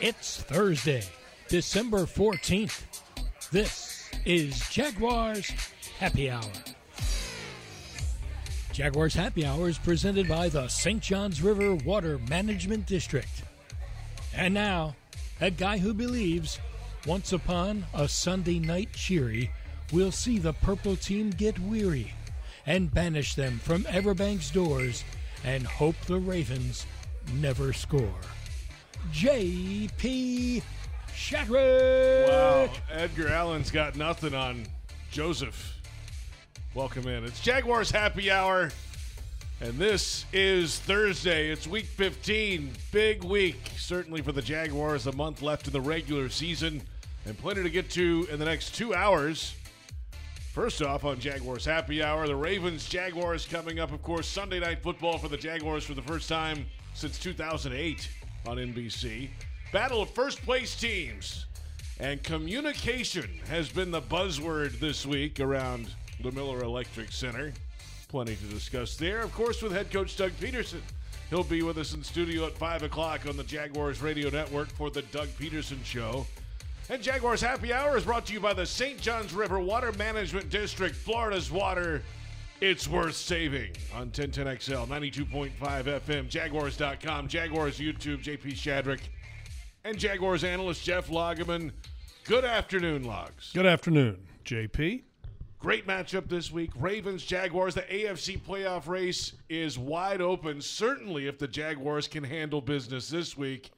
It's Thursday, December 14th. This is Jaguars Happy Hour. Jaguars Happy Hour is presented by the St. Johns River Water Management District. And now, a guy who believes once upon a Sunday night cheery, we'll see the purple team get weary and banish them from Everbank's doors and hope the Ravens never score. J.P. Shadrick. Wow, Edgar Allan's got nothing on Joseph. Welcome in. It's Jaguars Happy Hour, and this is Thursday. It's week 15. Big week, certainly for the Jaguars. A month left in the regular season, and plenty to get to in the next two hours. First off, on Jaguars Happy Hour, the Ravens Jaguars coming up, of course, Sunday night football for the Jaguars for the first time since 2008 on NBC. Battle of first place teams. And communication has been the buzzword this week around the Miller Electric Center. Plenty to discuss there. Of course, with head coach Doug Pederson. He'll be with us in studio at 5 o'clock on the Jaguars Radio Network for the Doug Pederson Show. And Jaguars Happy Hour is brought to you by the St. Johns River Water Management District, Florida's water. It's worth saving on 1010XL, 92.5 FM, Jaguars.com, Jaguars YouTube, JP Shadrick, and Jaguars analyst Jeff Lageman. Good afternoon, Logs. Good afternoon, JP. Great matchup this week. Ravens, Jaguars. The AFC playoff race is wide open. Certainly, if the Jaguars can handle business this week,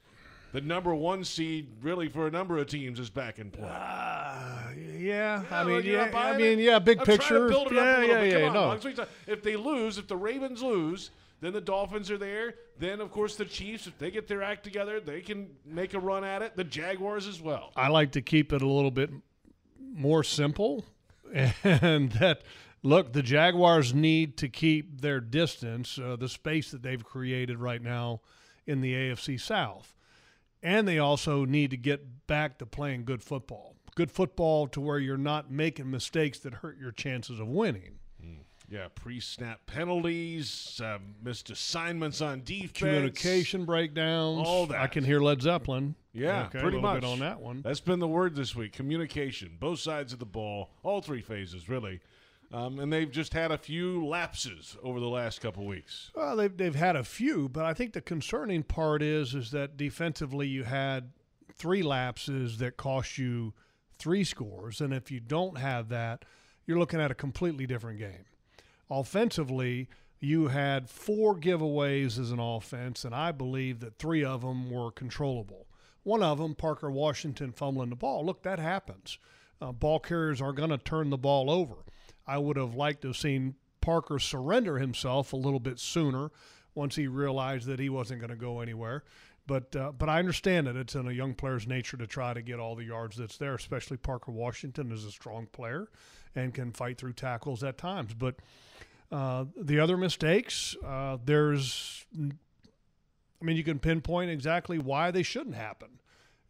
the number one seed, really for a number of teams, is back in play. Uh, yeah, I mean, yeah, I mean, yeah, big I'm picture. yeah, up a yeah, bit. yeah, on, no. Logs, what are you talking- If they lose, if the Ravens lose, then the Dolphins are there. Then, of course, the Chiefs, if they get their act together, they can make a run at it. The Jaguars as well. I like to keep it a little bit more simple, and that look, the Jaguars need to keep their distance, uh, the space that they've created right now in the AFC South, and they also need to get back to playing good football. Good football to where you're not making mistakes that hurt your chances of winning. Yeah, pre-snap penalties, uh, missed assignments on defense, Communication breakdowns. All that. I can hear Led Zeppelin. Yeah, okay, pretty much on that one. That's been the word this week: communication, both sides of the ball, all three phases, really. Um, and they've just had a few lapses over the last couple weeks. Well, they've they've had a few, but I think the concerning part is is that defensively you had three lapses that cost you three scores, and if you don't have that, you're looking at a completely different game. Offensively, you had four giveaways as an offense, and I believe that three of them were controllable. One of them, Parker Washington fumbling the ball. Look, that happens. Uh, ball carriers are going to turn the ball over. I would have liked to have seen Parker surrender himself a little bit sooner once he realized that he wasn't going to go anywhere. But uh, but I understand that it's in a young player's nature to try to get all the yards that's there. Especially Parker Washington is a strong player and can fight through tackles at times. But uh, the other mistakes, uh, there's, I mean, you can pinpoint exactly why they shouldn't happen,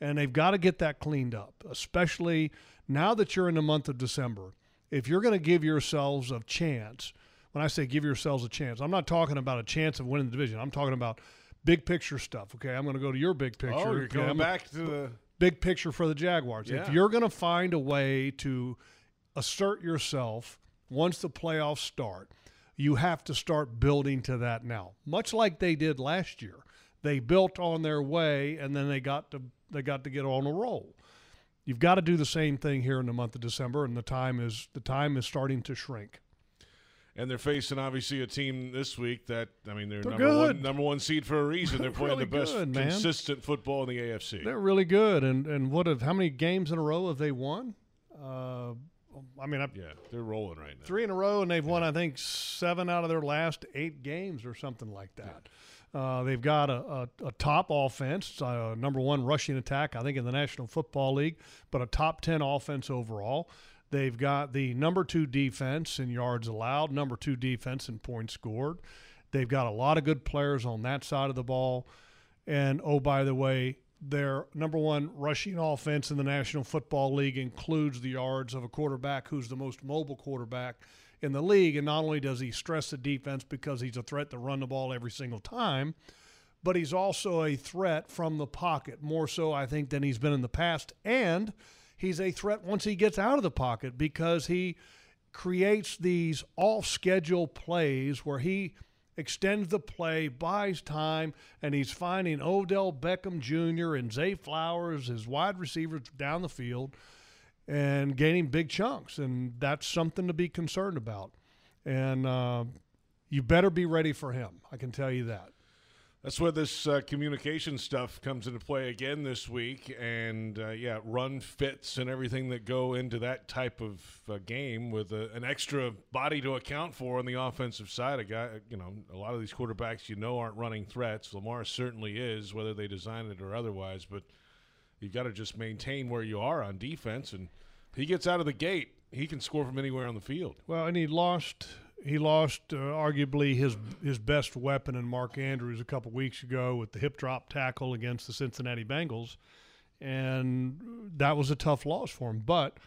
and they've got to get that cleaned up. Especially now that you're in the month of December, if you're going to give yourselves a chance. When I say give yourselves a chance, I'm not talking about a chance of winning the division. I'm talking about big picture stuff. Okay, I'm going to go to your big oh, picture. Oh, you're going back to the big picture for the Jaguars. Yeah. If you're going to find a way to assert yourself once the playoffs start, you have to start building to that now. Much like they did last year. They built on their way and then they got to they got to get on a roll. You've got to do the same thing here in the month of December and the time is the time is starting to shrink. and they're facing obviously a team this week that I mean they're, They're number one number one seed for a reason. They're playing Really the best good, consistent football in the AFC. They're really good and and what have how many games in a row have they won? Uh, I mean, I, yeah, they're rolling right now. three in a row, and they've won, I think, seven out of their last eight games or something like that. Uh, they've got a, a, a top offense, uh, number one rushing attack, I think, in the National Football League, but a top 10 offense overall. They've got the number two defense in yards allowed, number two defense in points scored. They've got a lot of good players on that side of the ball. And oh, by the way, their number one rushing offense in the National Football League includes the yards of a quarterback who's the most mobile quarterback in the league. And not only does he stress the defense because he's a threat to run the ball every single time, but he's also a threat from the pocket, more so, I think, than he's been in the past. And he's a threat once he gets out of the pocket because he creates these off schedule plays where he extends the play, buys time, and he's finding Odell Beckham Jr. and Zay Flowers, his wide receivers down the field, and gaining big chunks. And that's something to be concerned about. And uh, you better be ready for him. I can tell you that. That's where this uh, communication stuff comes into play again this week, and uh, yeah, run fits and everything that go into that type of uh, game with a, an extra body to account for on the offensive side. A guy, you know, a lot of these quarterbacks you know aren't running threats. Lamar certainly is, whether they design it or otherwise. But you've got to just maintain where you are on defense, and he gets out of the gate, he can score from anywhere on the field. Well, and he lost he lost uh, arguably his his best weapon in Mark Andrews a couple weeks ago with the hip drop tackle against the Cincinnati Bengals, and that was a tough loss for him. But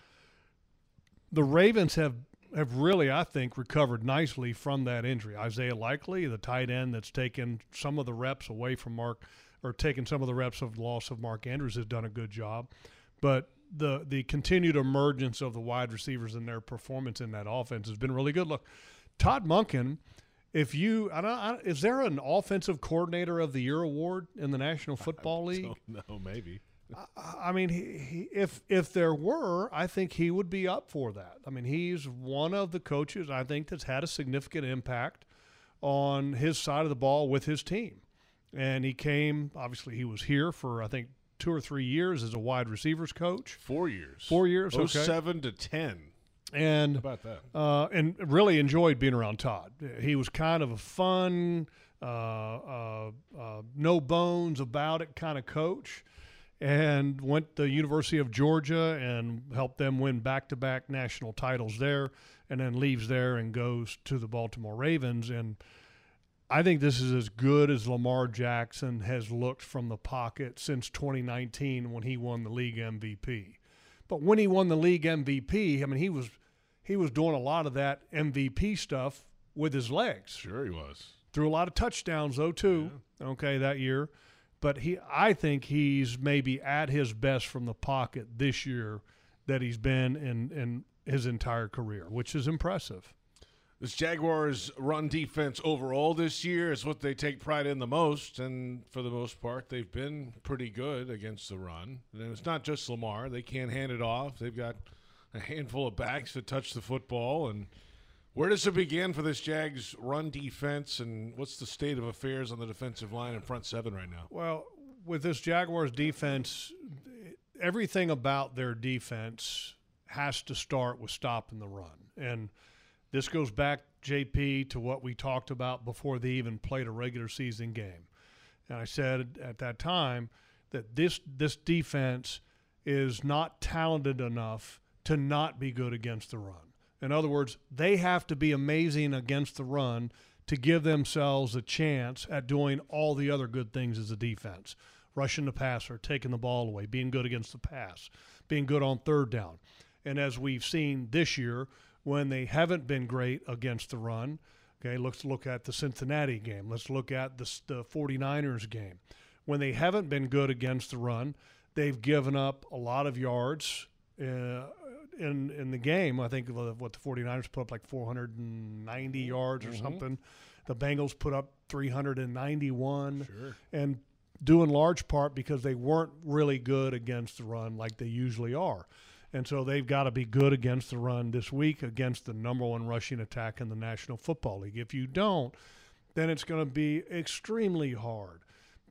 the Ravens have have really, I think, recovered nicely from that injury. Isaiah Likely, the tight end that's taken some of the reps away from Mark, or taken some of the reps of loss of Mark Andrews, has done a good job. But the the continued emergence of the wide receivers and their performance in that offense has been really good. Look, Todd Monken, if you, I don't, I, is there an offensive coordinator of the year award in the National Football League? No, maybe. I, I mean, he, he, if if there were, I think he would be up for that. I mean, he's one of the coaches I think that's had a significant impact on his side of the ball with his team. And he came, obviously, he was here for I think two or three years as a wide receivers coach. Four years. Four years. Okay. 07 to ten. and How about that? uh, and really enjoyed being around Todd. He was kind of a fun, uh, uh, uh, no bones about it kind of coach, and went to the University of Georgia and helped them win back-to-back national titles there, and then leaves there and goes to the Baltimore Ravens. And I think this is as good as Lamar Jackson has looked from the pocket since 2019 when he won the league MVP. But when he won the league MVP, I mean he was he was doing a lot of that MVP stuff with his legs. Sure, he was. Threw a lot of touchdowns though too. Okay, that year. But he I think he's maybe at his best from the pocket this year that he's been in in his entire career, which is impressive. This Jaguars run defense overall this year is what they take pride in the most, and for the most part, they've been pretty good against the run. And it's not just Lamar; they can't hand it off. They've got a handful of backs that touch the football. And where does it begin for this Jags run defense? And what's the state of affairs on the defensive line and front seven right now? Well, with this Jaguars defense, everything about their defense has to start with stopping the run. And this goes back, JP, to what we talked about before they even played a regular season game. And I said at that time that this this defense is not talented enough to not be good against the run. In other words, they have to be amazing against the run to give themselves a chance at doing all the other good things as a defense rushing the passer, taking the ball away, being good against the pass, being good on third down. And as we've seen this year, when they haven't been great against the run, okay, let's look at the Cincinnati game. Let's look at the, the 49ers game. When they haven't been good against the run, they've given up a lot of yards. Uh, in in the game, I think what the 49ers put up like 490 yards or something. The Bengals put up 391. Sure. And due in large part because they weren't really good against the run like they usually are. And so they've got to be good against the run this week against the number one rushing attack in the National Football League. If you don't, then it's going to be extremely hard.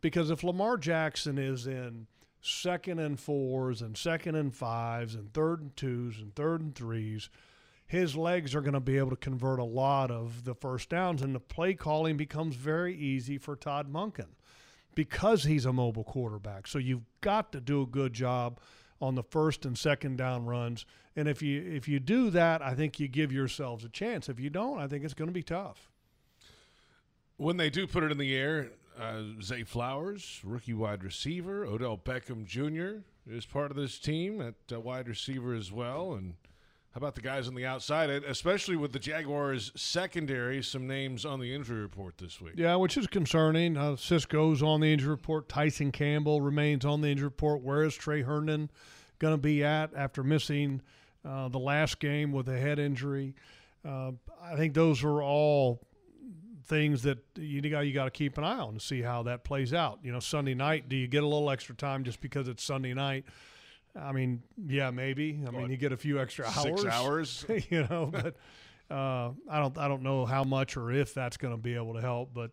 Because if Lamar Jackson is in second and fours and second and fives and third and twos and third and threes, his legs are going to be able to convert a lot of the first downs, and the play calling becomes very easy for Todd Monken because he's a mobile quarterback. So you've got to do a good job on the first and second down runs. And if you if you do that, I think you give yourselves a chance. If you don't, I think it's going to be tough. When they do put it in the air, uh, Zay Flowers, rookie wide receiver, Odell Beckham Jr. is part of this team at uh, wide receiver as well, and How about the guys on the outside, especially with the Jaguars secondary? Some names on the injury report this week. Yeah, which is concerning. Uh, Cisco's on the injury report. Tyson Campbell remains on the injury report. Where is Tre Herndon going to be at after missing uh, the last game with a head injury? Uh, I think those are all things that you got you got to keep an eye on to see how that plays out. You know, Sunday night, do you get a little extra time just because it's Sunday night? I mean, yeah, maybe. I mean, you get a few extra hours. Six hours. you know, but uh, I don't I don't know how much or if that's going to be able to help. But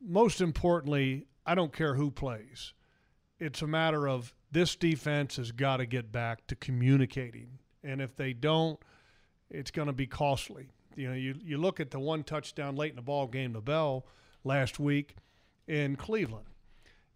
most importantly, I don't care who plays. It's a matter of this defense has got to get back to communicating, and if they don't, it's going to be costly. You know, you you look at the one touchdown late in the ball game, the Bell last week in Cleveland,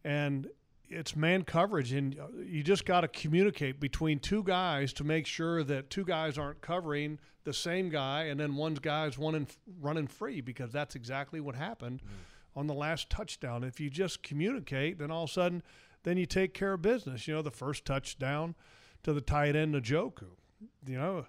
and it's man coverage, and uh, you just got to communicate between two guys to make sure that two guys aren't covering the same guy, and then one guy's running running free because that's exactly what happened mm. on the last touchdown. If you just communicate, then all of a sudden, then you take care of business. You know, the first touchdown to the tight end, Njoku. You know,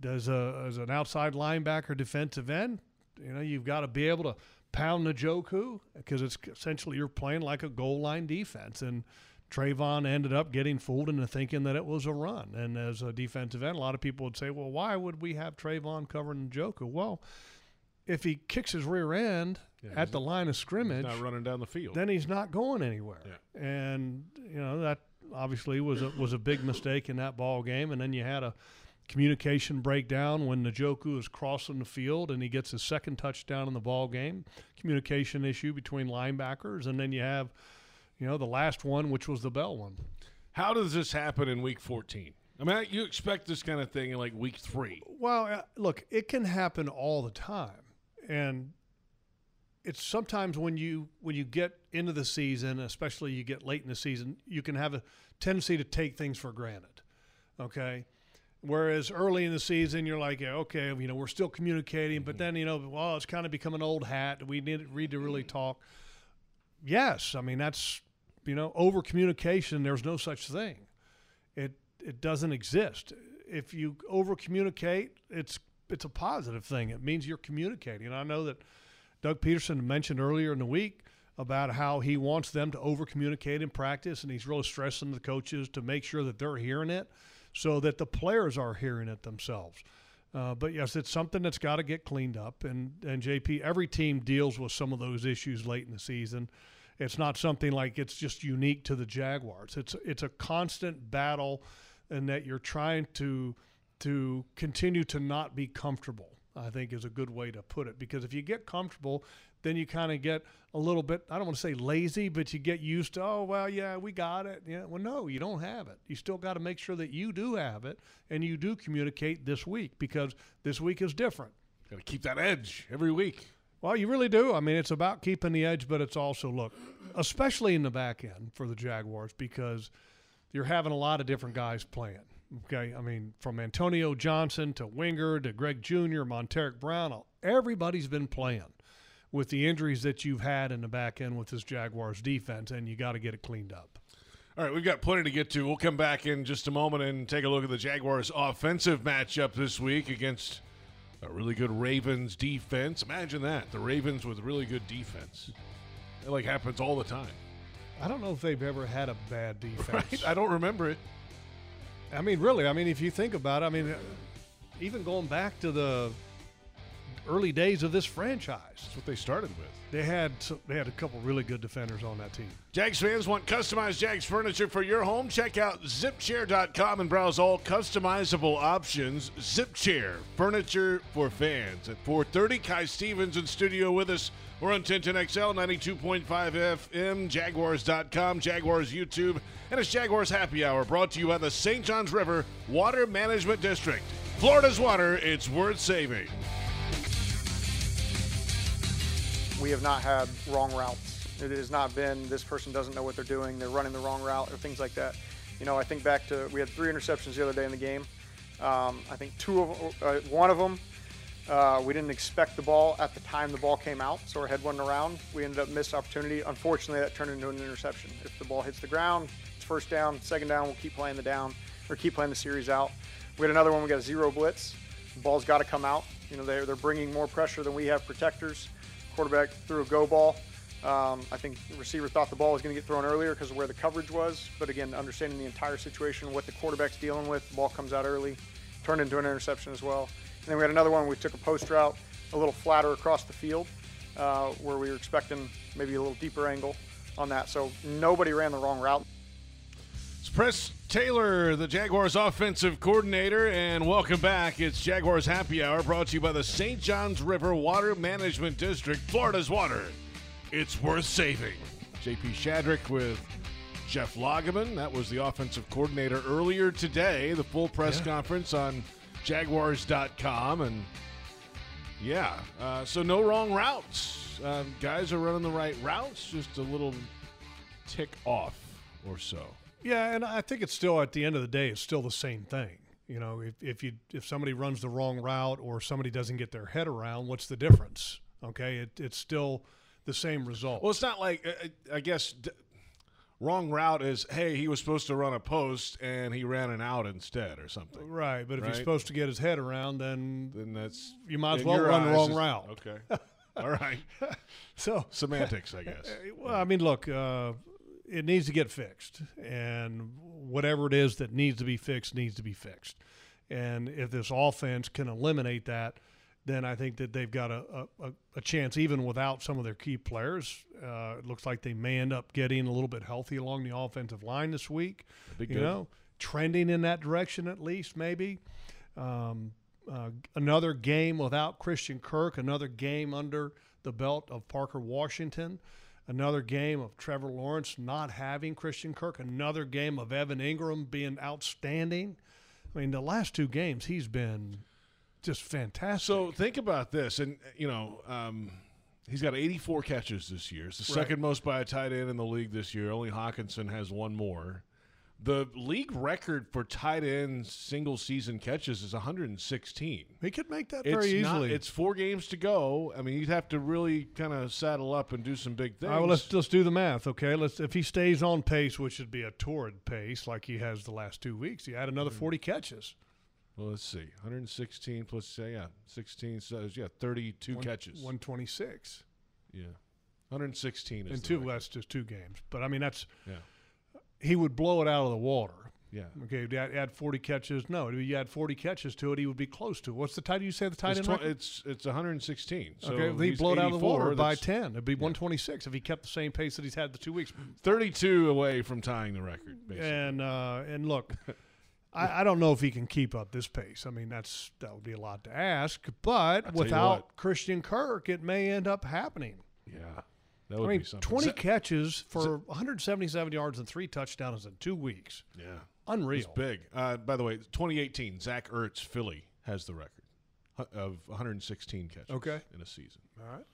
does a as an outside linebacker, defensive end, you know, you've got to be able to pound Njoku because it's essentially you're playing like a goal line defense. And Travon ended up getting fooled into thinking that it was a run. And as a defensive end, a lot of people would say, well, why would we have Travon covering Njoku? Well, if he kicks his rear end yeah, at the line of scrimmage, not running down the field, then he's not going anywhere. Yeah. And you know that obviously was a, was a big mistake in that ball game. And then you had a communication breakdown when Njoku is crossing the field and he gets his second touchdown in the ball game. Communication issue between linebackers, and then you have, you know, the last one, which was the Bell one. How does this happen in Week 14? I mean, you expect this kind of thing in like Week three. Well, uh, look, it can happen all the time, and it's sometimes when you when you get into the season, especially you get late in the season, you can have a tendency to take things for granted. Okay Whereas early in the season, you're like, yeah, okay, you know, we're still communicating, but mm-hmm. then, you know, well, it's kind of become an old hat. We need, need to really mm-hmm. talk. Yes, I mean, that's, you know, over communication, there's no such thing. It, it doesn't exist. If you over communicate, it's, it's a positive thing. It means you're communicating. And I know that Doug Pederson mentioned earlier in the week about how he wants them to over communicate in practice, and he's really stressing the coaches to make sure that they're hearing it so that the players are hearing it themselves. Uh, but yes, it's something that's got to get cleaned up. And and JP, every team deals with some of those issues late in the season. It's not something like it's just unique to the Jaguars. It's it's a constant battle, and that you're trying to to continue to not be comfortable. I think is a good way to put it because if you get comfortable, then you kind of get a little bit I don't want to say lazy, but you get used to oh well yeah we got it yeah well no you don't have it you still got to make sure that you do have it and you do communicate this week because this week is different. Got to keep that edge every week. Well, you really do. I mean, it's about keeping the edge, but it's also look, especially in the back end for the Jaguars because you're having a lot of different guys playing. Okay, I mean, from Antonio Johnson to Wingard to Greg Jr., Montaric Brown, everybody's been playing with the injuries that you've had in the back end with this Jaguars defense, and you got to get it cleaned up. All right, we've got plenty to get to. We'll come back in just a moment and take a look at the Jaguars' offensive matchup this week against a really good Ravens defense. Imagine that the Ravens with really good defense. It like happens all the time. I don't know if they've ever had a bad defense. Right? I don't remember it. I mean, really. I mean, if you think about it, I mean, even going back to the early days of this franchise. That's what they started with. They had they had a couple really good defenders on that team. Jags fans want customized Jags furniture for your home? Check out zipchair.com and browse all customizable options. Zipchair, furniture for fans. At 4:30, Kai Stevens in studio with us. We're on 1010XL 92.5 FM, Jaguars.com, Jaguars YouTube, and it's Jaguars Happy Hour brought to you by the St. Johns River Water Management District. Florida's water, it's worth saving we have not had wrong routes. It has not been this person doesn't know what they're doing, they're running the wrong route, or things like that. You know, I think back to we had three interceptions the other day in the game. Um, I think two of uh, one of them uh, we didn't expect the ball at the time the ball came out, so our head wasn't around. We ended up missed opportunity. Unfortunately, that turned into an interception. If the ball hits the ground, it's first down. Second down, we'll keep playing the down. or keep playing the series out. We had another one. We got a zero blitz. The ball's got to come out. You know, they're, they're bringing more pressure than we have protectors. Quarterback threw a go ball. Um, I think the receiver thought the ball was going to get thrown earlier because of where the coverage was. But again, understanding the entire situation, what the quarterback's dealing with, the ball comes out early, turned into an interception as well. And then we had another one. We took a post route a little flatter across the field, uh, where we were expecting maybe a little deeper angle on that. So nobody ran the wrong route. It's Press Taylor, the Jaguars offensive coordinator, and welcome back. It's Jaguars Happy Hour brought to you by the St. Johns River Water Management District, Florida's water. It's worth saving. JP Shadrick with Jeff Lageman. That was the offensive coordinator earlier today. The full press Yeah. conference on Jaguars.com. And yeah, uh, so no wrong routes. Um, guys are running the right routes, just a little tick off or so. Yeah, and I think it's still at the end of the day, it's still the same thing. You know, if, if you if somebody runs the wrong route or somebody doesn't get their head around, what's the difference? Okay, it, it's still the same result. Well, it's not like uh, I guess d- wrong route is hey he was supposed to run a post and he ran an out instead or something. right, but if Right. he's supposed to get his head around, then Then that's You might as well run the wrong is- route. Okay, all right, so semantics I guess. Well, I mean, look, uh, it needs to get fixed, and whatever it is that needs to be fixed needs to be fixed. And if this offense can eliminate that, then I think that they've got a, a, a chance, even without some of their key players. Uh, it looks like they may end up getting a little bit healthy along the offensive line this week. You good. know, trending in that direction at least, maybe. Um, uh, another game without Christian Kirk, another game under the belt of Parker Washington, another game of Trevor Lawrence not having Christian Kirk, another game of Evan Engram being outstanding. I mean, the last two games he's been just fantastic. So think about this, and you know. Um, He's got 84 catches this year. It's the second most by a tight end in the league this year. Only Hockenson has one more. The league record for tight end single season catches is 116. he could make that It's very not- easily. it's four games to go. I mean, you'd have to really kind of saddle up and do some big things. All right, well, let's let's do the math, okay? Let's if he stays on pace, which would be a torrid pace like he has the last two weeks, he had another Mm-hmm. forty catches. Well, let's see. 116 plus, uh, yeah, 16 says, yeah, 32 catches. one twenty six, Yeah. 116 is and the two. record. That's just two games, but I mean that's Yeah. He would blow it out of the water. Yeah. Okay, add, add forty catches. No, if you add forty catches to it, he would be close to. it. What's the title you say the tight It's, end? tw- it's it's 116. So okay, if he he's blow it out of the water by ten, it'd be one twenty six if he kept the same pace that he's had the two weeks. 32 away from tying the record, basically. And uh, and look, I, I don't know if he can keep up this pace. I mean, that's that would be a lot to ask. But you without. Christian Kirk, it may end up happening. yeah. That would I mean, be something. twenty Za- catches for 177 yards and three touchdowns in two weeks. yeah. Unreal. It's big. Uh, by the way, 2018, Zach Ertz, Philly, has the record of 116 catches Okay. in a season. All right.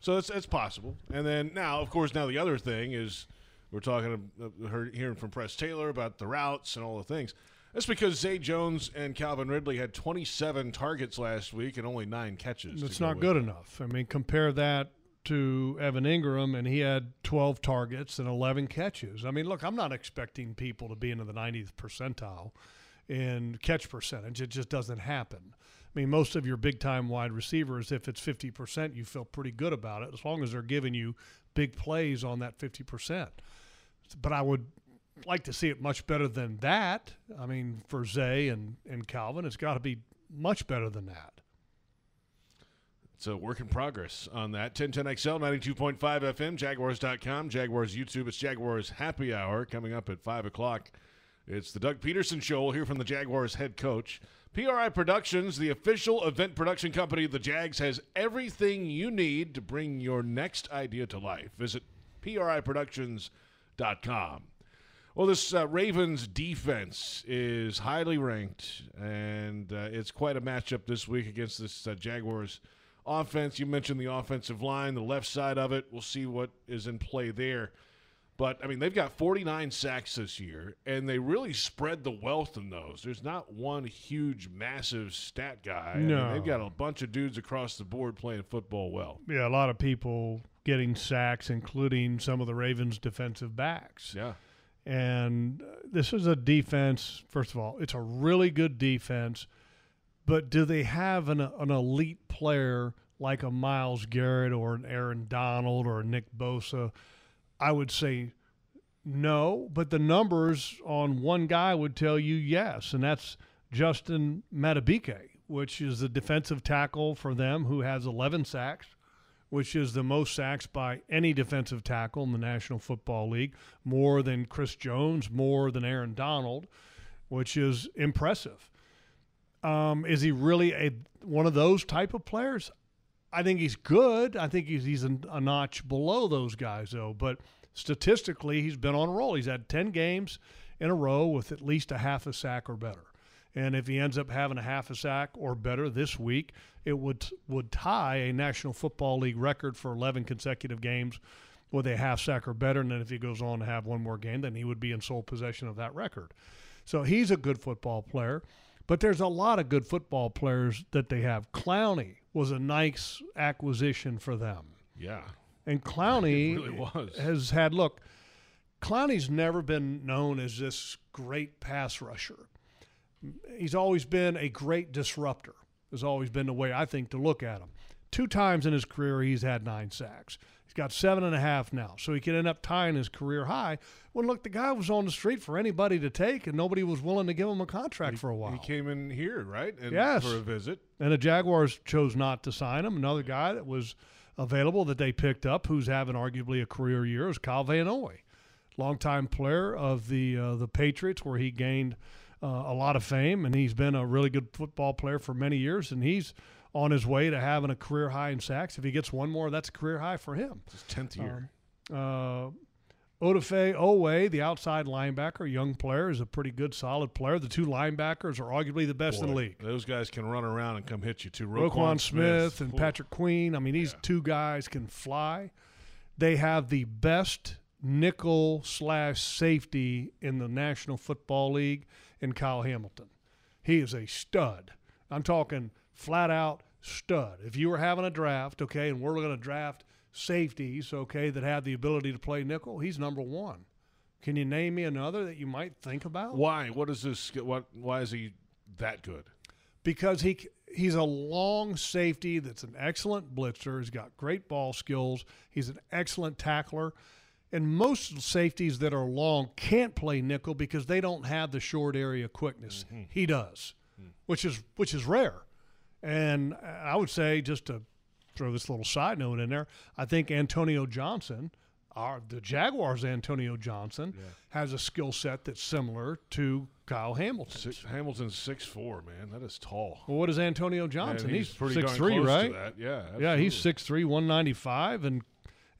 So it's, it's possible. And then now, of course, now the other thing is we're talking, uh, hearing from Press Taylor about the routes and all the things. That's because Zay Jones and Calvin Ridley had 27 targets last week and only nine catches. That's to go not with good enough. I mean, compare that to Evan Engram, and he had 12 targets and 11 catches. I mean, look, I'm not expecting people to be into the 90th percentile in catch percentage. It just doesn't happen. I mean, most of your big time wide receivers, if it's 50%, you feel pretty good about it as long as they're giving you big plays on that 50%. But I would like to see it much better than that. I mean, for Zay and, and Calvin, it's got to be much better than that. It's a work in progress on that. 1010XL, 92.5 FM, Jaguars.com, Jaguars YouTube. It's Jaguars Happy Hour coming up at 5 o'clock. It's the Doug Pederson Show. We'll hear from the Jaguars head coach. PRI Productions, the official event production company of the Jags, has everything you need to bring your next idea to life. Visit PRIProductions.com. Well, this uh, Ravens defense is highly ranked, and uh, it's quite a matchup this week against this uh, Jaguars offense. You mentioned the offensive line, the left side of it. We'll see what is in play there. But, I mean, they've got 49 sacks this year, and they really spread the wealth in those. There's not one huge, massive stat guy. I mean, No. they've got a bunch of dudes across the board playing football well. Yeah, a lot of people getting sacks, including some of the Ravens' defensive backs. Yeah. And uh, this is a defense, first of all, it's a really good defense, but do they have an, an elite player like a Myles Garrett or an Aaron Donald or a Nick Bosa? I would say no, but the numbers on one guy would tell you yes, and that's Justin Madubuike, which is the defensive tackle for them who has 11 sacks, which is the most sacks by any defensive tackle in the National Football League, more than Chris Jones, more than Aaron Donald, which is impressive. Um, is he really a one of those type of players? I think he's good. I think he's he's a, a notch below those guys though, but statistically he's been on a roll. He's had 10 games in a row with at least a half a sack or better. And if he ends up having a half a sack or better this week, it would would tie a National Football League record for 11 consecutive games with a half sack or better. And then if he goes on to have one more game, then he would be in sole possession of that record. So he's a good football player. But there's a lot of good football players that they have. Clowney was a nice acquisition for them. Yeah. And Clowney really was. has had look. Clowney's never been known as this great pass rusher. He's always been a great disruptor. Has always been the way I think to look at him. Two times in his career, he's had nine sacks. Got seven and a half now, so he could end up tying his career high. When look, the guy was on the street for anybody to take, and nobody was willing to give him a contract for a while. He came in here, right? And Yes. For a visit. And the Jaguars chose not to sign him. Another guy that was available that they picked up, who's having arguably a career year, is Kyle Van Noy, longtime player of the uh, the Patriots, where he gained uh, a lot of fame, and he's been a really good football player for many years, and he's on his way to having a career high in sacks. If he gets one more, that's a career high for him. His 10th year. Uh, Odafe Oweh, the outside linebacker, young player, is a pretty good, solid player. The two linebackers are arguably the best in the league. Those guys can run around and come hit you too. Roquan, Smith, and Ooh. Patrick Queen. I mean, these two guys can fly. They have the best nickel slash safety in the National Football League in Kyle Hamilton. He is a stud. I'm talking flat out stud. If you were having a draft, okay, and we're going to draft safeties, okay, that have the ability to play nickel, he's number one. Can you name me another that you might think about? Why? What is this? What? Why is he that good? because he he's a long safety that's an excellent blitzer. He's got great ball skills. He's an excellent tackler. And most safeties that are long can't play nickel because they don't have the short area quickness. Mm-hmm. He does, hmm. which is which is rare. And I would say just to throw this little side note in there, I think Antonio Johnson, our the Jaguars Antonio Johnson, has a skill set that's similar to Kyle Hamilton. Six, Hamilton's six four, man. That is tall. Well, what is Antonio Johnson? And he's pretty six three, right? To that. Yeah. Yeah, he's absolutely. 6'3", 195, and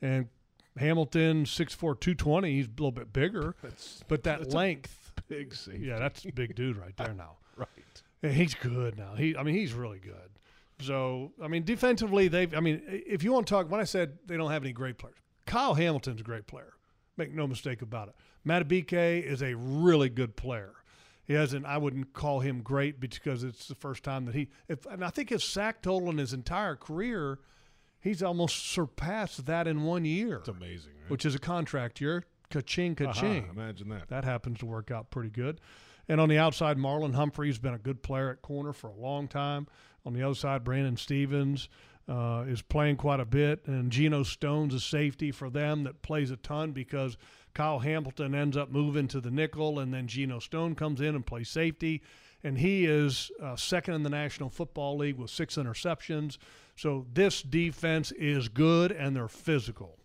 and Hamilton 6'4", 220. He's a little bit bigger, That's but that length, big safety. yeah, that's a big dude right there now. And he's good now. He, I mean, he's really good. So, I mean, defensively, they've. I mean, if you want to talk, when I said they don't have any great players, Kyle Hamilton's a great player. Make no mistake about it. Matabike is a really good player. He hasn't. I wouldn't call him great because it's the first time that he. If and I think his sack total in his entire career, he's almost surpassed that in one year, It's amazing, right? which is a contract year. Ka-ching, ka-ching. Uh-huh, imagine that. That happens to work out pretty good. And on the outside, Marlon Humphrey's been a good player at corner for a long time. On the other side, Brandon Stephens uh, is playing quite a bit, and Geno Stone's a safety for them that plays a ton because Kyle Hamilton ends up moving to the nickel, and then Geno Stone comes in and plays safety, and he is uh, second in the National Football League with six interceptions. So this defense is good, and they're physical.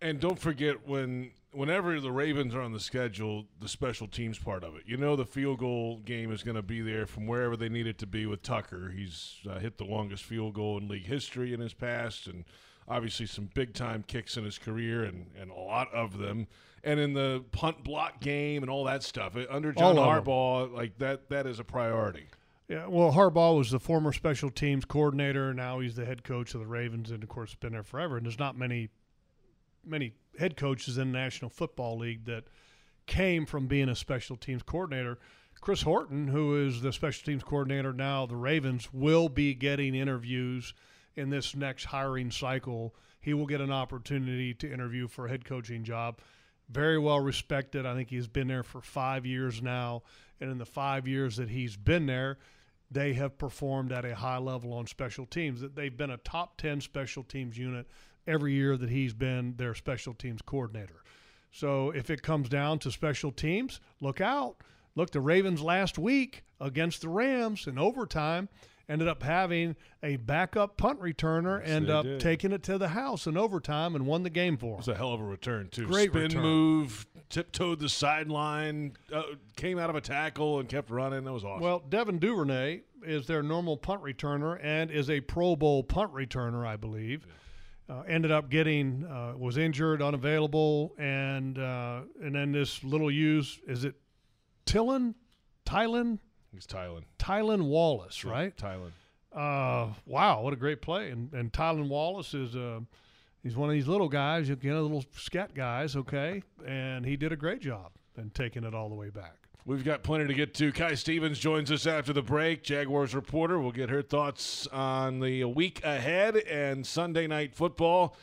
And don't forget when whenever the Ravens are on the schedule, the special teams part of it. You know the field goal game is going to be there from wherever they need it to be with Tucker. He's uh, hit the longest field goal in league history in his past, and obviously some big time kicks in his career, and, and a lot of them. And in the punt block game and all that stuff under John. Harbaugh, like that that is a priority. Yeah, well, Harbaugh was the former special teams coordinator. Now he's the head coach of the Ravens, and of course, been there forever. And there's not many, many head coaches in the National Football League that came from being a special teams coordinator. Chris Horton, who is the special teams coordinator now, the Ravens, will be getting interviews in this next hiring cycle. He will get an opportunity to interview for a head coaching job. very well respected. I think he's been there for five years now, and in the five years that he's been there, they have performed at a high level on special teams. That they've been a top ten special teams unit every year that he's been their special teams coordinator. So if it comes down to special teams, look out. Look, the Ravens last week against the Rams in overtime ended up having a backup punt returner, Yes, end up did. taking it to the house in overtime and won the game for It was a hell of a return too. Great Spin return. move, tiptoed the sideline, uh, came out of a tackle and kept running. That was awesome. Well, Devin Duvernay is their normal punt returner and is a Pro Bowl punt returner, I believe. Uh, ended up getting uh, was injured, unavailable, and uh, and then this little use is it Tillin, Tylan, he's Tylan, Tylan Wallace, right? Tylan. Uh, wow, what a great play! And and Tylan Wallace is uh, he's one of these little guys, you know, little scat guys, okay, and he did a great job in taking it all the way back. We've got plenty to get to. Kai Stevens joins us after the break. Jaguars reporter. We'll get her thoughts on the week ahead and Sunday night football.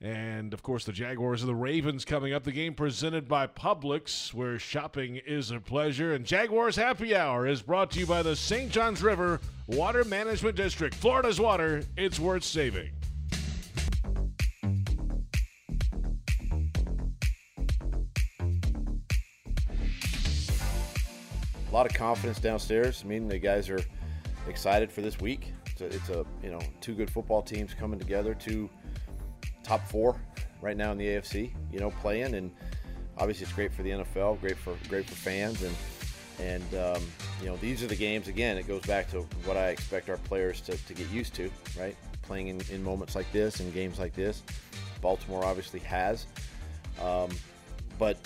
And of course, the Jaguars and the Ravens coming up. The game presented by Publix, where shopping is a pleasure. And Jaguars Happy Hour is brought to you by the St. Johns River Water Management District. Florida's water, it's worth saving. Lot of confidence downstairs. I mean, the guys are excited for this week. It's a, it's a you know two good football teams coming together, two top four right now in the AFC. You know, playing and obviously it's great for the NFL, great for great for fans, and and um, you know these are the games. Again, it goes back to what I expect our players to, to get used to, right? Playing in, in moments like this and games like this. Baltimore obviously has, um, but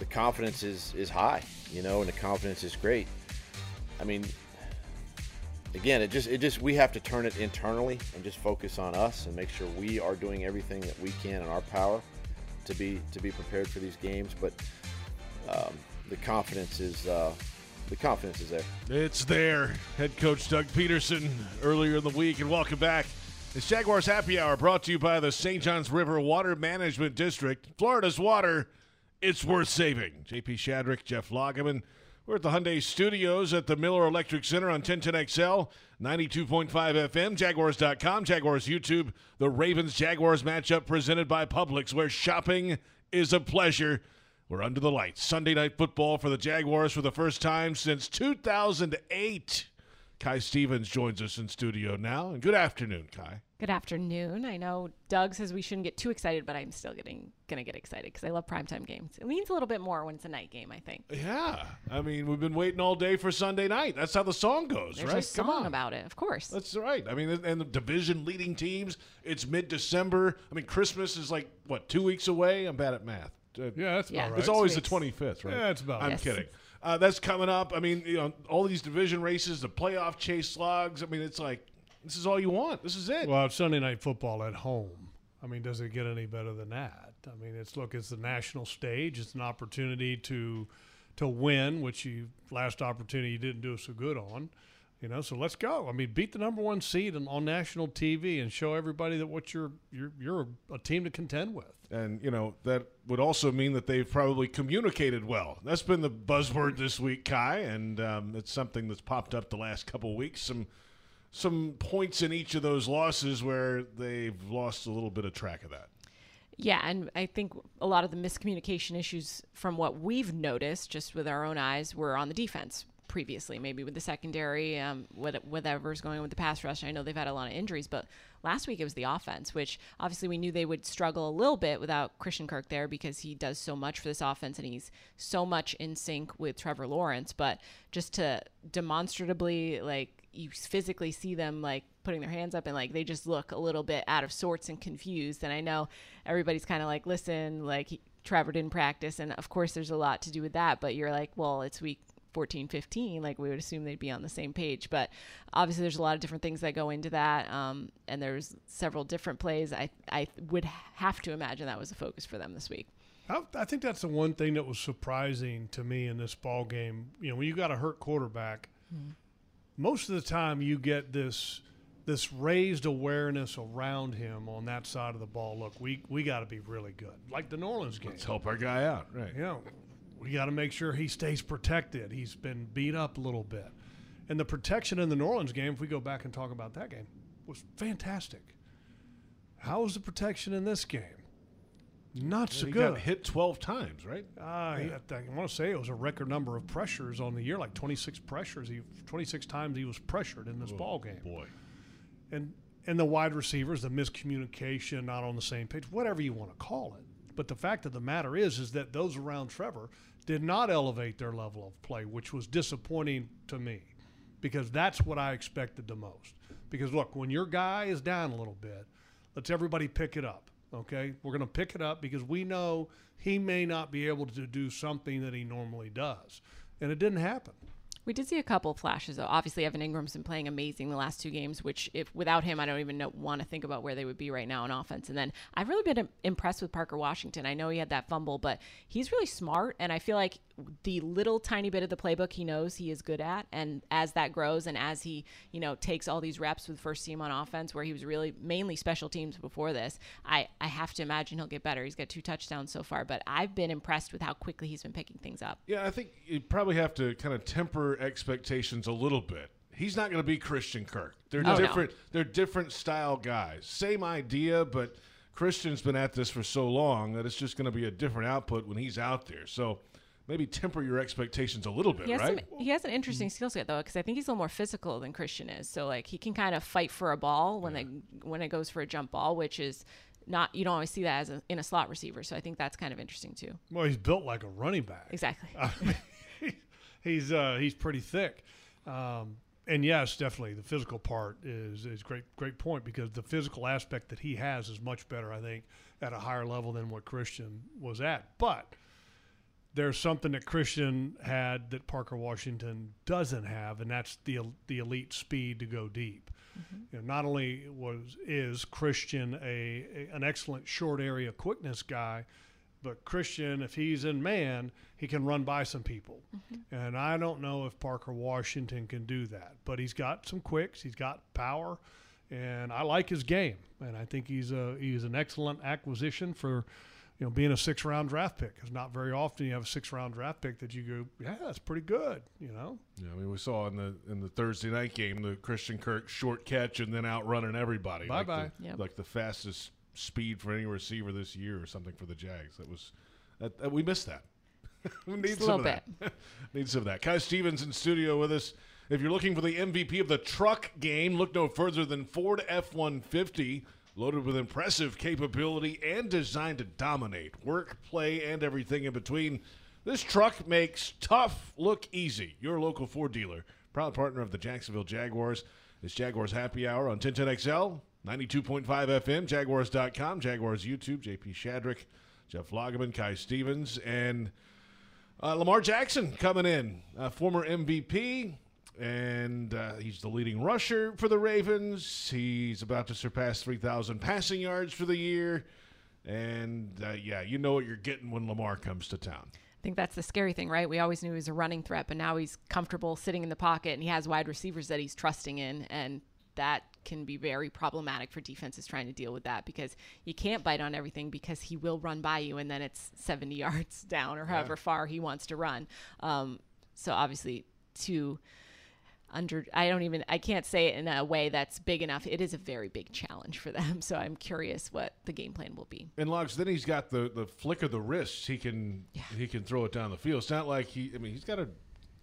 the confidence is is high, you know, and the confidence is great. I mean, again, it just it just we have to turn it internally and just focus on us and make sure we are doing everything that we can in our power to be to be prepared for these games. But um, the confidence is uh, the confidence is there. It's there. Head coach Doug Pederson earlier in the week, and welcome back. It's Jaguars Happy Hour brought to you by the St. Johns River Water Management District. Florida's water, it's worth saving. JP Shadrick, Jeff Lageman. We're at the Hyundai Studios at the Miller Electric Center on 1010XL, 92.5 FM, Jaguars.com, Jaguars YouTube, the Ravens Jaguars matchup presented by Publix, where shopping is a pleasure. We're under the lights. Sunday night football for the Jaguars for the first time since 2008. Kai Stevens joins us in studio now. And good afternoon, Kai. Good afternoon. I know Doug says we shouldn't get too excited, but I'm still getting gonna get excited because I love primetime games. It means a little bit more when it's a night game. I think Yeah, I mean we've been waiting all day for Sunday night. That's how the song goes, there's right? a song Come on. about it, of course. That's right. I mean, and the division leading teams. It's mid-December. I mean, Christmas is like what two weeks away. I'm bad at math. Uh, Yeah, that's Yeah. about right. It's always the 25th, right? Yeah, it's about I'm. Yes. kidding. Uh, that's coming up. I mean, you know, all these division races, the playoff chase slugs. I mean, it's like this is all you want. This is it. Well, it's Sunday night football at home. I mean, does it get any better than that? I mean, it's look, it's the national stage. It's an opportunity to to win, which you last opportunity you didn't do so good on. You know, so let's go. I mean, beat the number one seed on, on national TV and show everybody that what you're you're you're a team to contend with. And you know that would also mean that they've probably communicated well. That's been the buzzword this week, Kai, and um, it's something that's popped up the last couple of weeks. Some some points in each of those losses where they've lost a little bit of track of that. Yeah, and I think a lot of the miscommunication issues from what we've noticed just with our own eyes were on the defense previously, maybe with the secondary, um, what- whatever's going on with the pass rush. I know they've had a lot of injuries, but last week it was the offense, which obviously we knew they would struggle a little bit without Christian Kirk there because he does so much for this offense and he's so much in sync with Trevor Lawrence. But just to demonstrably, like, you physically see them like putting their hands up and like they just look a little bit out of sorts and confused. And I know everybody's kind of like, listen, like he, Trevor didn't practice. And of course, there's a lot to do with that. But you're like, well, it's week 14, 15. Like we would assume they'd be on the same page. But obviously, there's a lot of different things that go into that. Um, and there's several different plays. I, I would have to imagine that was a focus for them this week. I, I think that's the one thing that was surprising to me in this ball game. You know, when you got a hurt quarterback, most of the time you get this this raised awareness around him on that side of the ball. Look, we we got to be really good, like the New Orleans game. Let's help our guy out, right? You know, we got to make sure he stays protected. He's been beat up a little bit, and the protection in the New Orleans game, if we go back and talk about that game, was fantastic. How was the protection in this game? Not so he good. got hit 12 times, right? Uh, I want to say it was a record number of pressures on the year, like 26 pressures. He 26 times he was pressured in this ball game. Boy. And and the wide receivers, the miscommunication, not on the same page, whatever you want to call it. But the fact of the matter is, is that those around Trevor did not elevate their level of play, which was disappointing to me, because that's what I expected the most. Because look, when your guy is down a little bit, let's everybody pick it up. Okay, we're going to pick it up because we know he may not be able to do something that he normally does, and it didn't happen. We did see a couple of flashes, though. Obviously, Evan Engram's been playing amazing the last two games. Which, if without him, I don't even know, want to think about where they would be right now on offense. And then I've really been impressed with Parker Washington. I know he had that fumble, but he's really smart, and I feel like the little tiny bit of the playbook he knows he is good at, and as that grows, and as he you know takes all these reps with first team on offense, where he was really mainly special teams before this, I I have to imagine he'll get better. He's got two touchdowns so far, but I've been impressed with how quickly he's been picking things up. Yeah, I think you probably have to kind of temper expectations a little bit. He's not going to be Christian Kirk. They're Oh, no. different. They're different style guys. Same idea, but Christian's been at this for so long that it's just going to be a different output when he's out there. So maybe temper your expectations a little bit, He has, right? some, he has an interesting skill set though, because I think he's a little more physical than Christian is. So like he can kind of fight for a ball when they when it goes for a jump ball, which is not you don't always see that as a, in a slot receiver. So I think that's kind of interesting too. Well, he's built like a running back. Exactly. he's uh, he's pretty thick. Um, and yes, definitely the physical part is is great great point because the physical aspect that he has is much better, I think, at a higher level than what Christian was at. But there's something that Christian had that Parker Washington doesn't have, and that's the the elite speed to go deep. Mm-hmm. You know, not only was is Christian a, a an excellent short area quickness guy, but Christian, if he's in man, he can run by some people. Mm-hmm. And I don't know if Parker Washington can do that, but he's got some quicks, he's got power, and I like his game. And I think he's a he's an excellent acquisition for you know being a six round draft pick. It's not very often you have a six round draft pick that you go, yeah, that's pretty good. You know, Yeah, I mean, we saw in the in the Thursday night game the Christian Kirk short catch and then outrunning everybody. like Bye-bye. the, Yep. like the fastest speed for any receiver this year or something for the Jags. That was that, that- we missed that. we need Just a some of little that. need some of that. Kai Stevens in studio with us. If you're looking for the MVP of the truck game, look no further than Ford F-150. Loaded with impressive capability and designed to dominate work, play, and everything in between. This truck makes tough look easy. Your local Ford dealer, proud partner of the Jacksonville Jaguars. It's Jaguars Happy Hour on 1010XL, 92.5 FM, Jaguars.com, Jaguars YouTube, JP Shadrick, Jeff Lageman, Kai Stevens, and uh, Lamar Jackson coming in, uh, former MVP, and uh, he's the leading rusher for the Ravens. He's about to surpass 3,000 passing yards for the year. And uh, yeah, you know what you're getting when Lamar comes to town. I think that's the scary thing, right? We always knew he was a running threat, but now he's comfortable sitting in the pocket and he has wide receivers that he's trusting in. And that can be very problematic for defenses trying to deal with that because you can't bite on everything because he will run by you and then it's 70 yards down or however far he wants to run. Um, so obviously, to under I don't even I can't say it in a way that's big enough. It is a very big challenge for them. So I'm curious what the game plan will be. And Logs, then he's got the, the flick of the wrist. He can he can throw it down the field. It's not like he. I mean, he's got a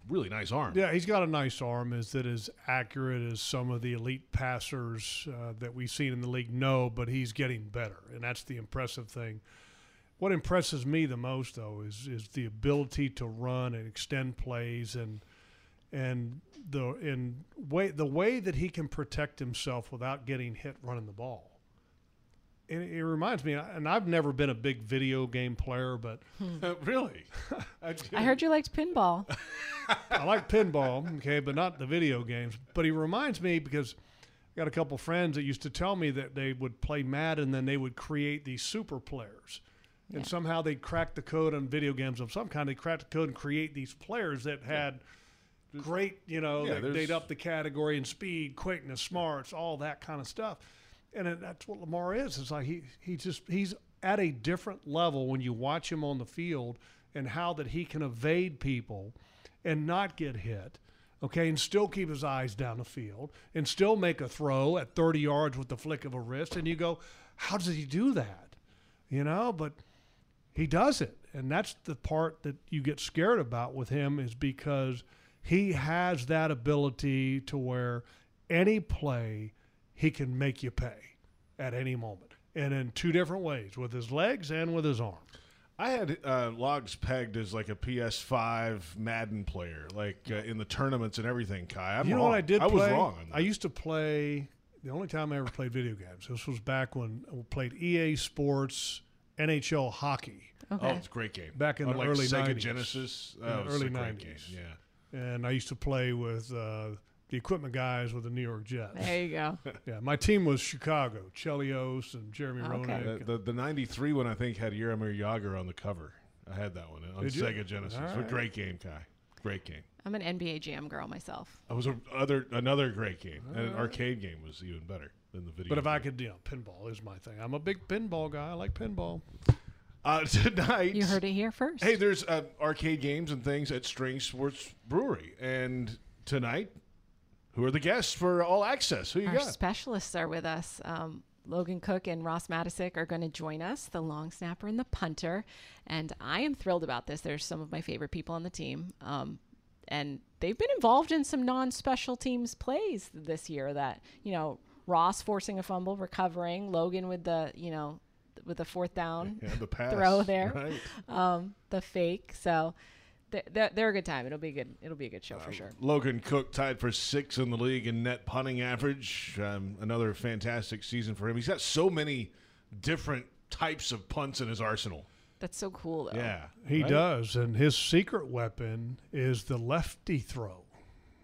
really nice arm. Yeah, he's got a nice arm. Is that as accurate as some of the elite passers uh, that we've seen in the league? No, but he's getting better, and that's the impressive thing. What impresses me the most, though, is is the ability to run and extend plays, and and the in way the way that he can protect himself without getting hit running the ball. And it it reminds me, and I've never been a big video game player, but hmm. uh, really? I heard you liked pinball. I like pinball, okay, but not the video games. But he reminds me because I got a couple friends that used to tell me that they would play Madden, and then they would create these super players. And somehow they'd crack the code on video games of some kind. They cracked the code and create these players that had great, you know, Yeah, they, they'd up the category in speed, quickness, smarts, all that kind of stuff. And it, that's what Lamar is. It's like he he just he's at a different level when you watch him on the field and how that he can evade people and not get hit. Okay, and still keep his eyes down the field and still make a throw at 30 yards with the flick of a wrist. And you go, how does he do that? You know, but he does it and that's the part that you get scared about with him is because he has that ability to where any play he can make you pay at any moment and in two different ways with his legs and with his arm I had uh, logs pegged as like a PS5 Madden player, like uh, in the tournaments and everything. Kai, I'm you know wrong. what i did I play? was wrong. On that. i used to play the only time i ever played video games this was back when we played ea sports nhl hockey Oh, it's a great game. Back in On, the like early Sega 90s. Genesis. In the Oh, early 90s. game, Yeah. And i used to play with uh, the equipment guys with the new york jets There you go. Yeah, my team was Chicago, Chelios and Jeremy Okay. Roenick. The, the, the 93 one, I think, had Jaromir Jagr on the cover. I had that one on Did you? Sega Genesis. All It's a great game, Kai. Great game. I'm an NBA Jam girl myself. It was a other another great game. And an arcade game was even better than the video. But if I could, you know, pinball is my thing. I'm a big pinball guy. I like pinball. Uh, tonight, You heard it here first. Hey, there's uh, arcade games and things at String Sports Brewery, and tonight, who are the guests for All Access? Who you Our got? specialists are with us. Um, Logan Cook and Ross Matiscik are going to join us, the long snapper and the punter. And I am thrilled about this. They're some of my favorite people on the team. Um, and they've been involved in some non special teams plays this year that, you know, Ross forcing a fumble, recovering, Logan with the, you know, with the fourth down yeah, the pass throw there. Right. um, the fake. So they're, they're, they're a good time. It'll be good. It'll be a good show Uh, for sure. Logan Cook tied for six in the league in net punting average. Um, another fantastic season for him. He's got so many different types of punts in his arsenal. That's so cool, though. Yeah, He right? does, and his secret weapon is the lefty throw.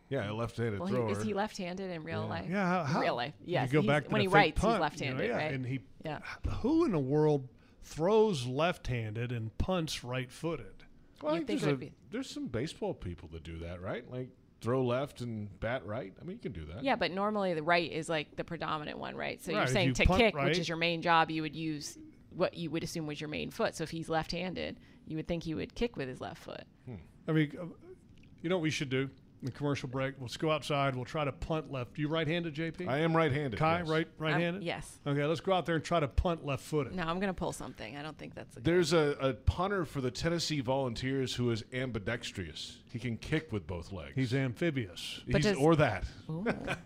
Yeah, a left-handed Well, thrower. he, is he left-handed in real life? Yeah, how, how- real life. you go back to when the he writes, punt, he's you know, left-handed, yeah, right? and he. Yeah. Who in the world throws left-handed and punts right-footed? Well, I think think there's, a- there's some baseball people that do that, right? Like throw left and bat right. I mean, you can do that. Yeah, but normally the right is like the predominant one, right? So Right, you're saying you to kick, right- which is your main job, you would use what you would assume was your main foot. So if he's left-handed, you would think he would kick with his left foot. I mean, uh, you know what we should do? In the commercial break, let's go outside. We'll try to punt left. You right-handed, JP? I am right-handed. Kai, yes. right, Um, right-handed. yes. Okay, let's go out there and try to punt left-footed. No, I'm gonna pull something. I don't think that's. A There's a, a punter for the Tennessee Volunteers who is ambidextrous. He can kick with both legs. He's amphibious. But He's- does- or that.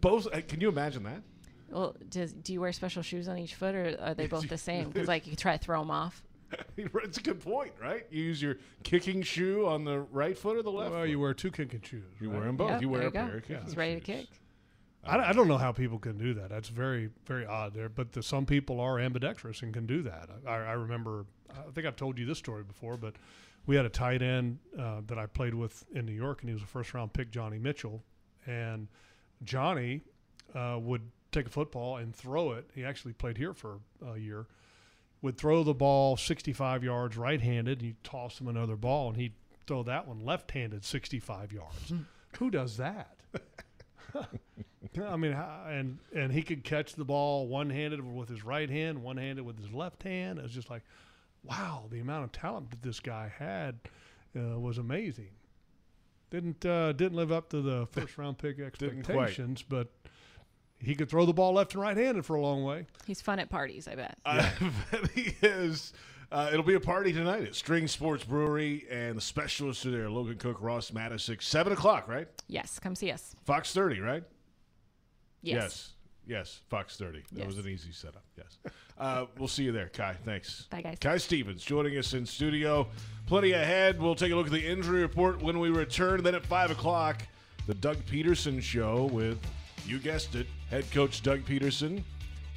Both. uh, Can you imagine that? well, does do you wear special shoes on each foot, or are they both the same? Because like you try to throw them off. it's a good point, right? You use your kicking shoe on the right foot or the left. Well, foot? you wear two kicking shoes. You right? wear them both. Yep, you wear there a go. pair of kicking He's ready to kick. I, I don't know how people can do that. That's very, very odd there. But the, some people are ambidextrous and can do that. I, I remember, I think I've told you this story before, but we had a tight end uh, that I played with in New York, and he was a first round pick, Johnny Mitchell. And Johnny uh, would take a football and throw it. He actually played here for a year. Would throw the ball 65 yards right handed, and you toss him another ball, and he'd throw that one left handed 65 yards. Who does that? I mean, and and he could catch the ball one handed with his right hand, one handed with his left hand. It was just like, wow, the amount of talent that this guy had uh, was amazing. Didn't uh, didn't live up to the first round pick expectations, but he could throw the ball left and right handed for a long way. He's fun at parties, I bet. I bet he is. Uh, it'll be a party tonight at String Sports Brewery, and the specialists are there: Logan Cook, Ross Matiscik. Seven o'clock, right? yes, come see us. Fox thirty, right? Yes. Yes, Yes, Fox 30. That was an easy setup. Yes. Uh, we'll see you there, Kai. Thanks. Bye, guys. Kai Stevens joining us in studio. Plenty ahead. We'll take a look at the injury report when we return. Then at 5 o'clock, the Doug Pederson Show with, you guessed it, head coach Doug Pederson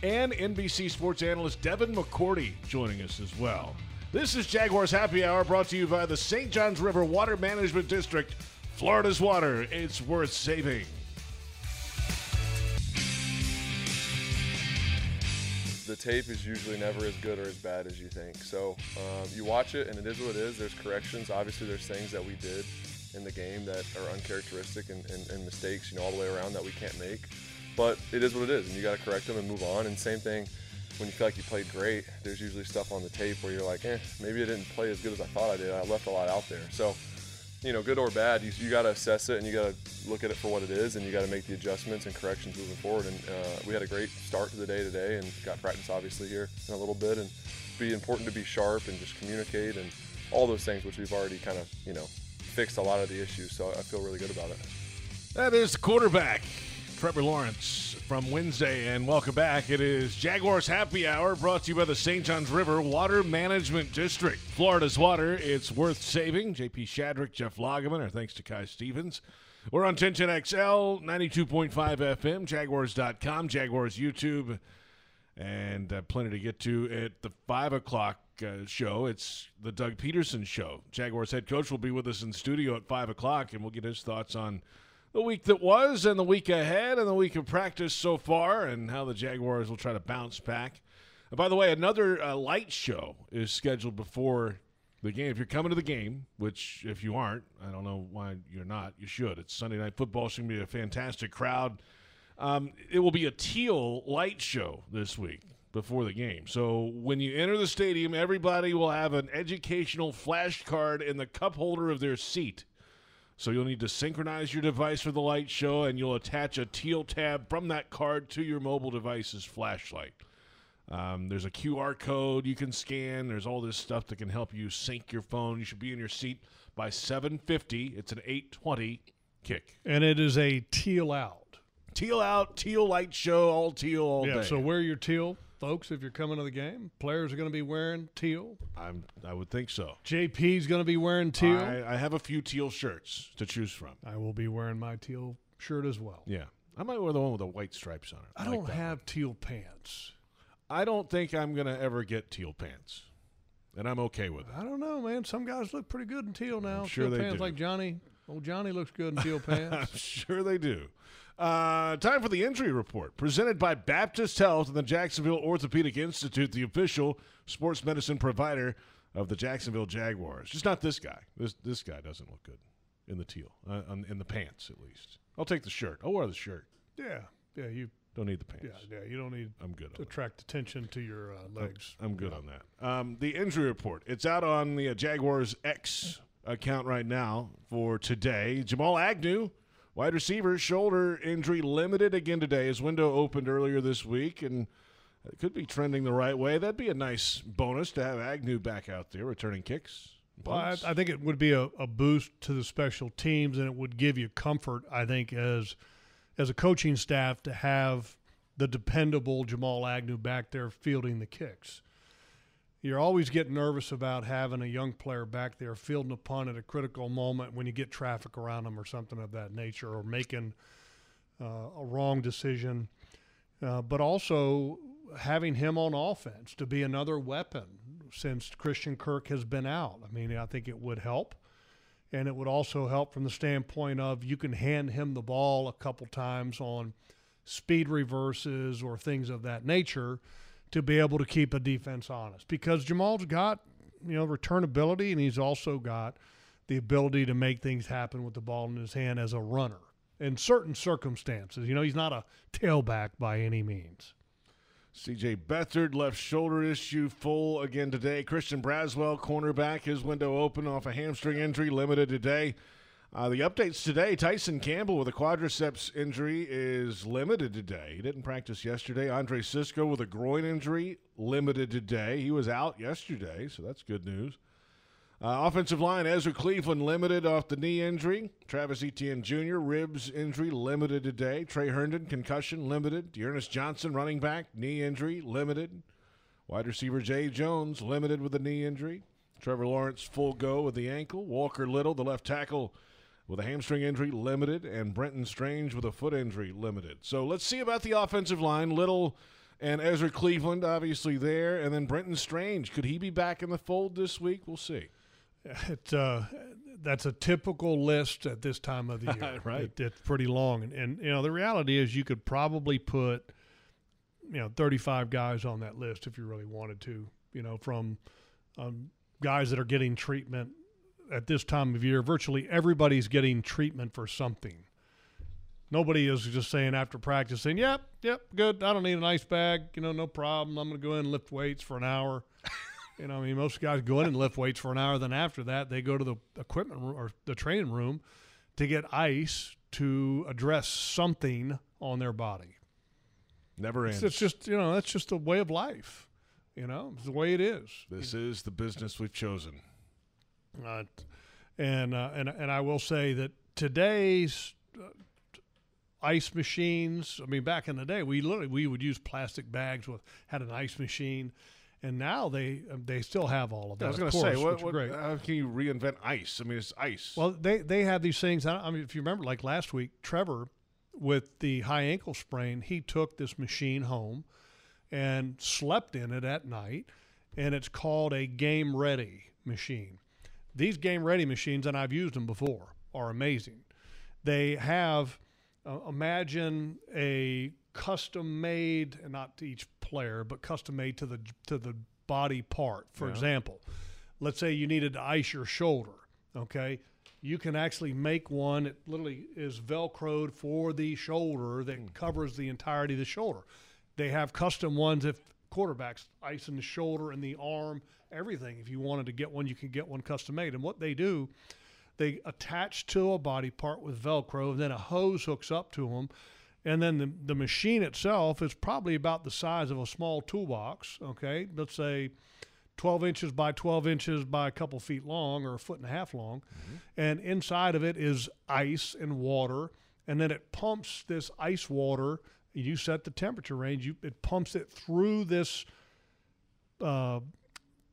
and NBC sports analyst Devin McCourty joining us as well. This is Jaguars Happy Hour brought to you by the St. Johns River Water Management District. Florida's water, it's worth saving. the tape is usually never as good or as bad as you think. So um, you watch it, and it is what it is. There's corrections. Obviously, there's things that we did in the game that are uncharacteristic and, and, and mistakes, you know, all the way around that we can't make. But it is what it is, and you got to correct them and move on. And same thing when you feel like you played great, there's usually stuff on the tape where you're like, eh, maybe I didn't play as good as I thought I did. I left a lot out there. So, you know, good or bad, you, you got to assess it and you got to look at it for what it is, and you got to make the adjustments and corrections moving forward. And uh, we had a great start to the day today, and got practice obviously here in a little bit, and be important to be sharp and just communicate and all those things, which we've already kind of, you know, fixed a lot of the issues. So I feel really good about it. That is the quarterback, Trevor Lawrence from Wednesday, and welcome back. It is Jaguars Happy Hour brought to you by the St. Johns River Water Management District. Florida's water, it's worth saving. JP Shadrick, Jeff Lageman, our thanks to Kai Stevens. We're on 1010XL, 92.5 FM, Jaguars.com, Jaguars YouTube, and uh, plenty to get to at the 5 o'clock uh, show. It's the Doug Pederson show. Jaguars head coach will be with us in studio at 5 o'clock, and we'll get his thoughts on the week that was and the week ahead and the week of practice so far and how the Jaguars will try to bounce back. Uh, by the way, another uh, light show is scheduled before the game. If you're coming to the game, which if you aren't, I don't know why you're not, you should. It's Sunday Night Football. It's going to be a fantastic crowd. Um, it will be a teal light show this week before the game. So when you enter the stadium, everybody will have an educational flashcard in the cup holder of their seat. So you'll need to synchronize your device for the light show, and you'll attach a teal tab from that card to your mobile device's flashlight. Um, there's a QR code you can scan. There's all this stuff that can help you sync your phone. You should be in your seat by 7:50. It's an 8:20 kick. And it is a teal out. Teal out, teal light show, all teal all yeah, day. so wear your teal, folks, if you're coming to the game. Players are going to be wearing teal. I'm, I would think so. JP's going to be wearing teal. I, I have a few teal shirts to choose from. I will be wearing my teal shirt as well. Yeah, I might wear the one with the white stripes on it. I like don't have teal pants. I don't think I'm gonna ever get teal pants, and I'm okay with it. I don't know, man. Some guys look pretty good in teal now. sure teal they pants do. like Johnny. Old Johnny looks good in teal pants. I'm pants. sure they do. Uh, time for the injury report, presented by Baptist Health and the Jacksonville Orthopedic Institute, the official sports medicine provider of the Jacksonville Jaguars. Just not this guy. This this guy doesn't look good in the teal, uh, on, in the pants at least. I'll take the shirt. I'll wear the shirt. yeah, yeah. You, Don't need the pants. yeah, yeah. You don't need I'm good. On to that. attract attention to your uh, legs. I'm good on that. Um, the injury report. It's out on the uh, Jaguars X account right now for today. Jamal Agnew, wide receiver, shoulder injury limited again today. His window opened earlier this week and it could be trending the right way. That'd be a nice bonus to have Agnew back out there returning kicks. Well, I. I think it would be a, a boost to the special teams, and it would give you comfort. I think as as a coaching staff to have the dependable Jamal Agnew back there fielding the kicks. You're always getting nervous about having a young player back there fielding a punt at a critical moment when you get traffic around them or something of that nature, or making uh, a wrong decision. Uh, but also having him on offense to be another weapon since Christian Kirk has been out. I mean, I think it would help. And it would also help from the standpoint of you can hand him the ball a couple times on speed reverses or things of that nature to be able to keep a defense honest. Because Jamal's got, you know, returnability and he's also got the ability to make things happen with the ball in his hand as a runner in certain circumstances. You know, he's not a tailback by any means. CJ Beathard, left shoulder issue, full again today. Christian Braswell, cornerback, his window open off a hamstring injury, limited today. Uh, the updates today Tyson Campbell with a quadriceps injury is limited today. He didn't practice yesterday. Andre Cisco with a groin injury, limited today. He was out yesterday, so that's good news. Uh, offensive line, Ezra Cleveland limited off the knee injury. Travis Etienne Jr., ribs injury, limited today. Tre Herndon, concussion, limited. D'Ernest Johnson, running back, knee injury, limited. Wide receiver Zay Jones, limited with a knee injury. Trevor Lawrence, full go with the ankle. Walker Little, the left tackle, with a hamstring injury, limited. And Brenton Strange with a foot injury, limited. So let's see about the offensive line. Little and Ezra Cleveland, obviously, there. And then Brenton Strange. Could he be back in the fold this week? We'll see. It's uh, that's a typical list at this time of the year. Right. It, it's pretty long, and, and you know the reality is you could probably put you know 35 guys on that list if you really wanted to. You know, from um, guys that are getting treatment at this time of year, virtually everybody's getting treatment for something. Nobody is just saying after practice, saying, "Yep, yep, good. I don't need an ice bag. You know, no problem. I'm going to go in and lift weights for an hour." you know, I mean, most guys go in and lift weights for an hour. Then after that, they go to the equipment room or the training room to get ice to address something on their body. Never ends. it's just you know that's just a way of life. You know, it's the way it is. this is the business we've chosen. Uh, and uh, and and I will say that today's uh, ice machines. I mean, back in the day, we literally we would use plastic bags with had an ice machine, and now they um, they still have all of that. I was going to say, what, what, great. how can you reinvent ice? I mean, it's ice. Well, they they have these things. I I mean, if you remember, like last week, Trevor with the high ankle sprain, he took this machine home and slept in it at night, and it's called a game ready machine. These game ready machines, and I've used them before, are amazing. They have uh, imagine a custom made, and not to each player, but custom made to the to the body part. For example, let's say you needed to ice your shoulder. Okay, you can actually make one that literally is velcroed for the shoulder that covers the entirety of the shoulder. They have custom ones if quarterbacks ice in the shoulder and the arm, everything. If you wanted to get one, you can get one custom made. And what they do, they attach to a body part with Velcro, and then a hose hooks up to them. And then the, the machine itself is probably about the size of a small toolbox. Okay, let's say 12 inches by 12 inches by a couple feet long or a foot and a half long. Mm-hmm. And inside of it is ice and water. And then it pumps this ice water. You set the temperature range, you, it pumps it through this uh,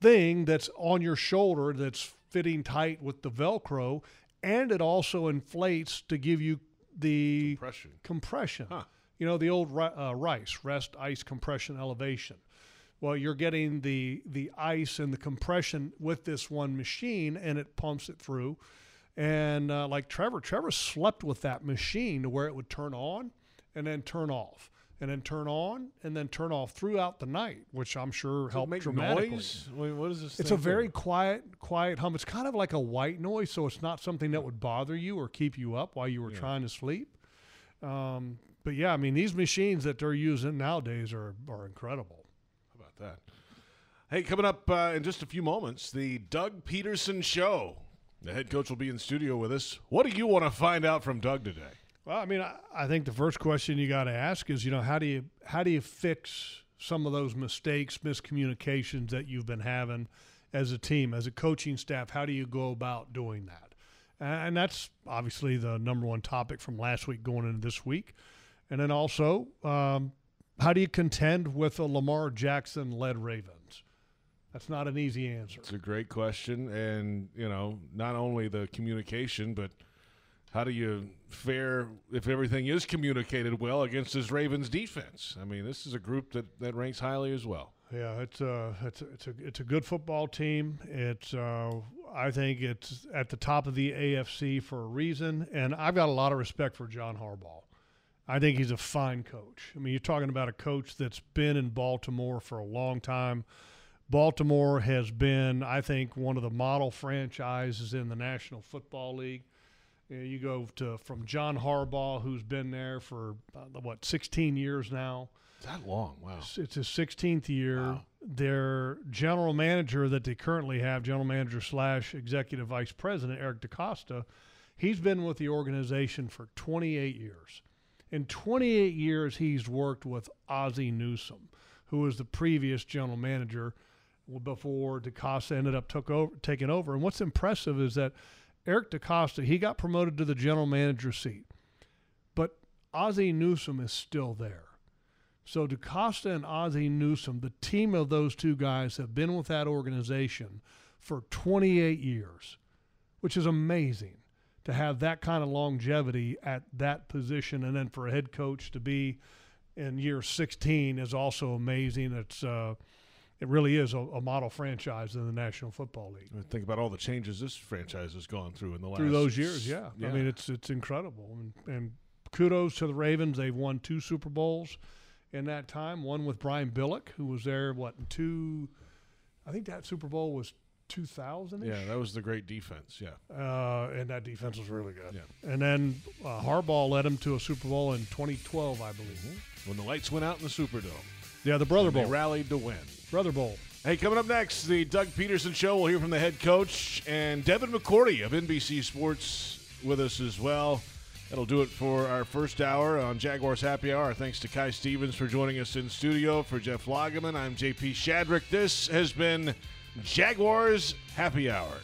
thing that's on your shoulder that's fitting tight with the Velcro. And it also inflates to give you the Compression. compression. Huh. You know the old uh, rice rest ice compression elevation. Well, you're getting the the ice and the compression with this one machine, and it pumps it through. And uh, like Trevor, Trevor slept with that machine to where it would turn on and then turn off, and then turn on and then turn off throughout the night, which I'm sure Does helped make dramatically. noise? Mean, what is this? It's a very quiet, quiet hum. It's kind of like a white noise, so it's not something that would bother you or keep you up while you were trying to sleep. Um, but yeah, I mean, these machines that they're using nowadays are are incredible. How about that? Hey, coming up uh, in just a few moments, the Doug Pederson Show. The head coach will be in studio with us. What do you want to find out from Doug today? Well, I mean, I, I think the first question you got to ask is, you know, how do you how do you fix some of those mistakes, miscommunications that you've been having as a team, as a coaching staff? How do you go about doing that? And that's obviously the number one topic from last week going into this week. And then also, um, how do you contend with a Lamar Jackson led Ravens? That's not an easy answer. It's a great question, and you know, not only the communication, but how do you fare if everything is communicated well against this Ravens defense? I mean, this is a group that, that ranks highly as well. Yeah, it's a it's a, it's a it's a good football team. It's uh, I think it's at the top of the AFC for a reason, and I've got a lot of respect for John Harbaugh. I think he's a fine coach. I mean, you're talking about a coach that's been in Baltimore for a long time. Baltimore has been, I think, one of the model franchises in the National Football League. You, know, you go to from John Harbaugh, who's been there for uh, what 16 years now. That long, wow. It's- It's his 16th year. Wow. Their general manager that they currently have, general manager slash executive vice president Eric DeCosta, he's been with the organization for 28 years. In 28 years, he's worked with Ozzie Newsome, who was the previous general manager before DeCosta ended up took over, taking over. And what's impressive is that Eric DeCosta, he got promoted to the general manager seat, but Ozzie Newsome is still there. So DeCosta and Ozzie Newsome, the team of those two guys, have been with that organization for 28 years, which is amazing to have that kind of longevity at that position, and then for a head coach to be in year 16 is also amazing. It's uh, it really is a, a model franchise in the National Football League. I mean, Think about all the changes this franchise has gone through in the last Through those years, yeah. yeah. I mean, it's it's incredible, and, and kudos to the Ravens. They've won two Super Bowls in that time. One with Brian Billick, who was there what in two, I think that Super Bowl was 2000 Yeah, that was the great defense. Yeah. uh, and that defense was really good. Yeah. And then uh, Harbaugh led him to a Super Bowl in 2012, I believe. When the lights went out in the Superdome, Yeah, the Brother Bowl. rallied to win. Brother Bowl. Hey, coming up next, the Doug Pederson Show. We'll hear from the head coach and Devin McCourty of NBC Sports with us as well. That'll do it for our first hour on Jaguars Happy Hour. Thanks to Kai Stevens for joining us in studio. For Jeff Lageman, I'm JP Shadrick. This has been Jaguars Happy Hour.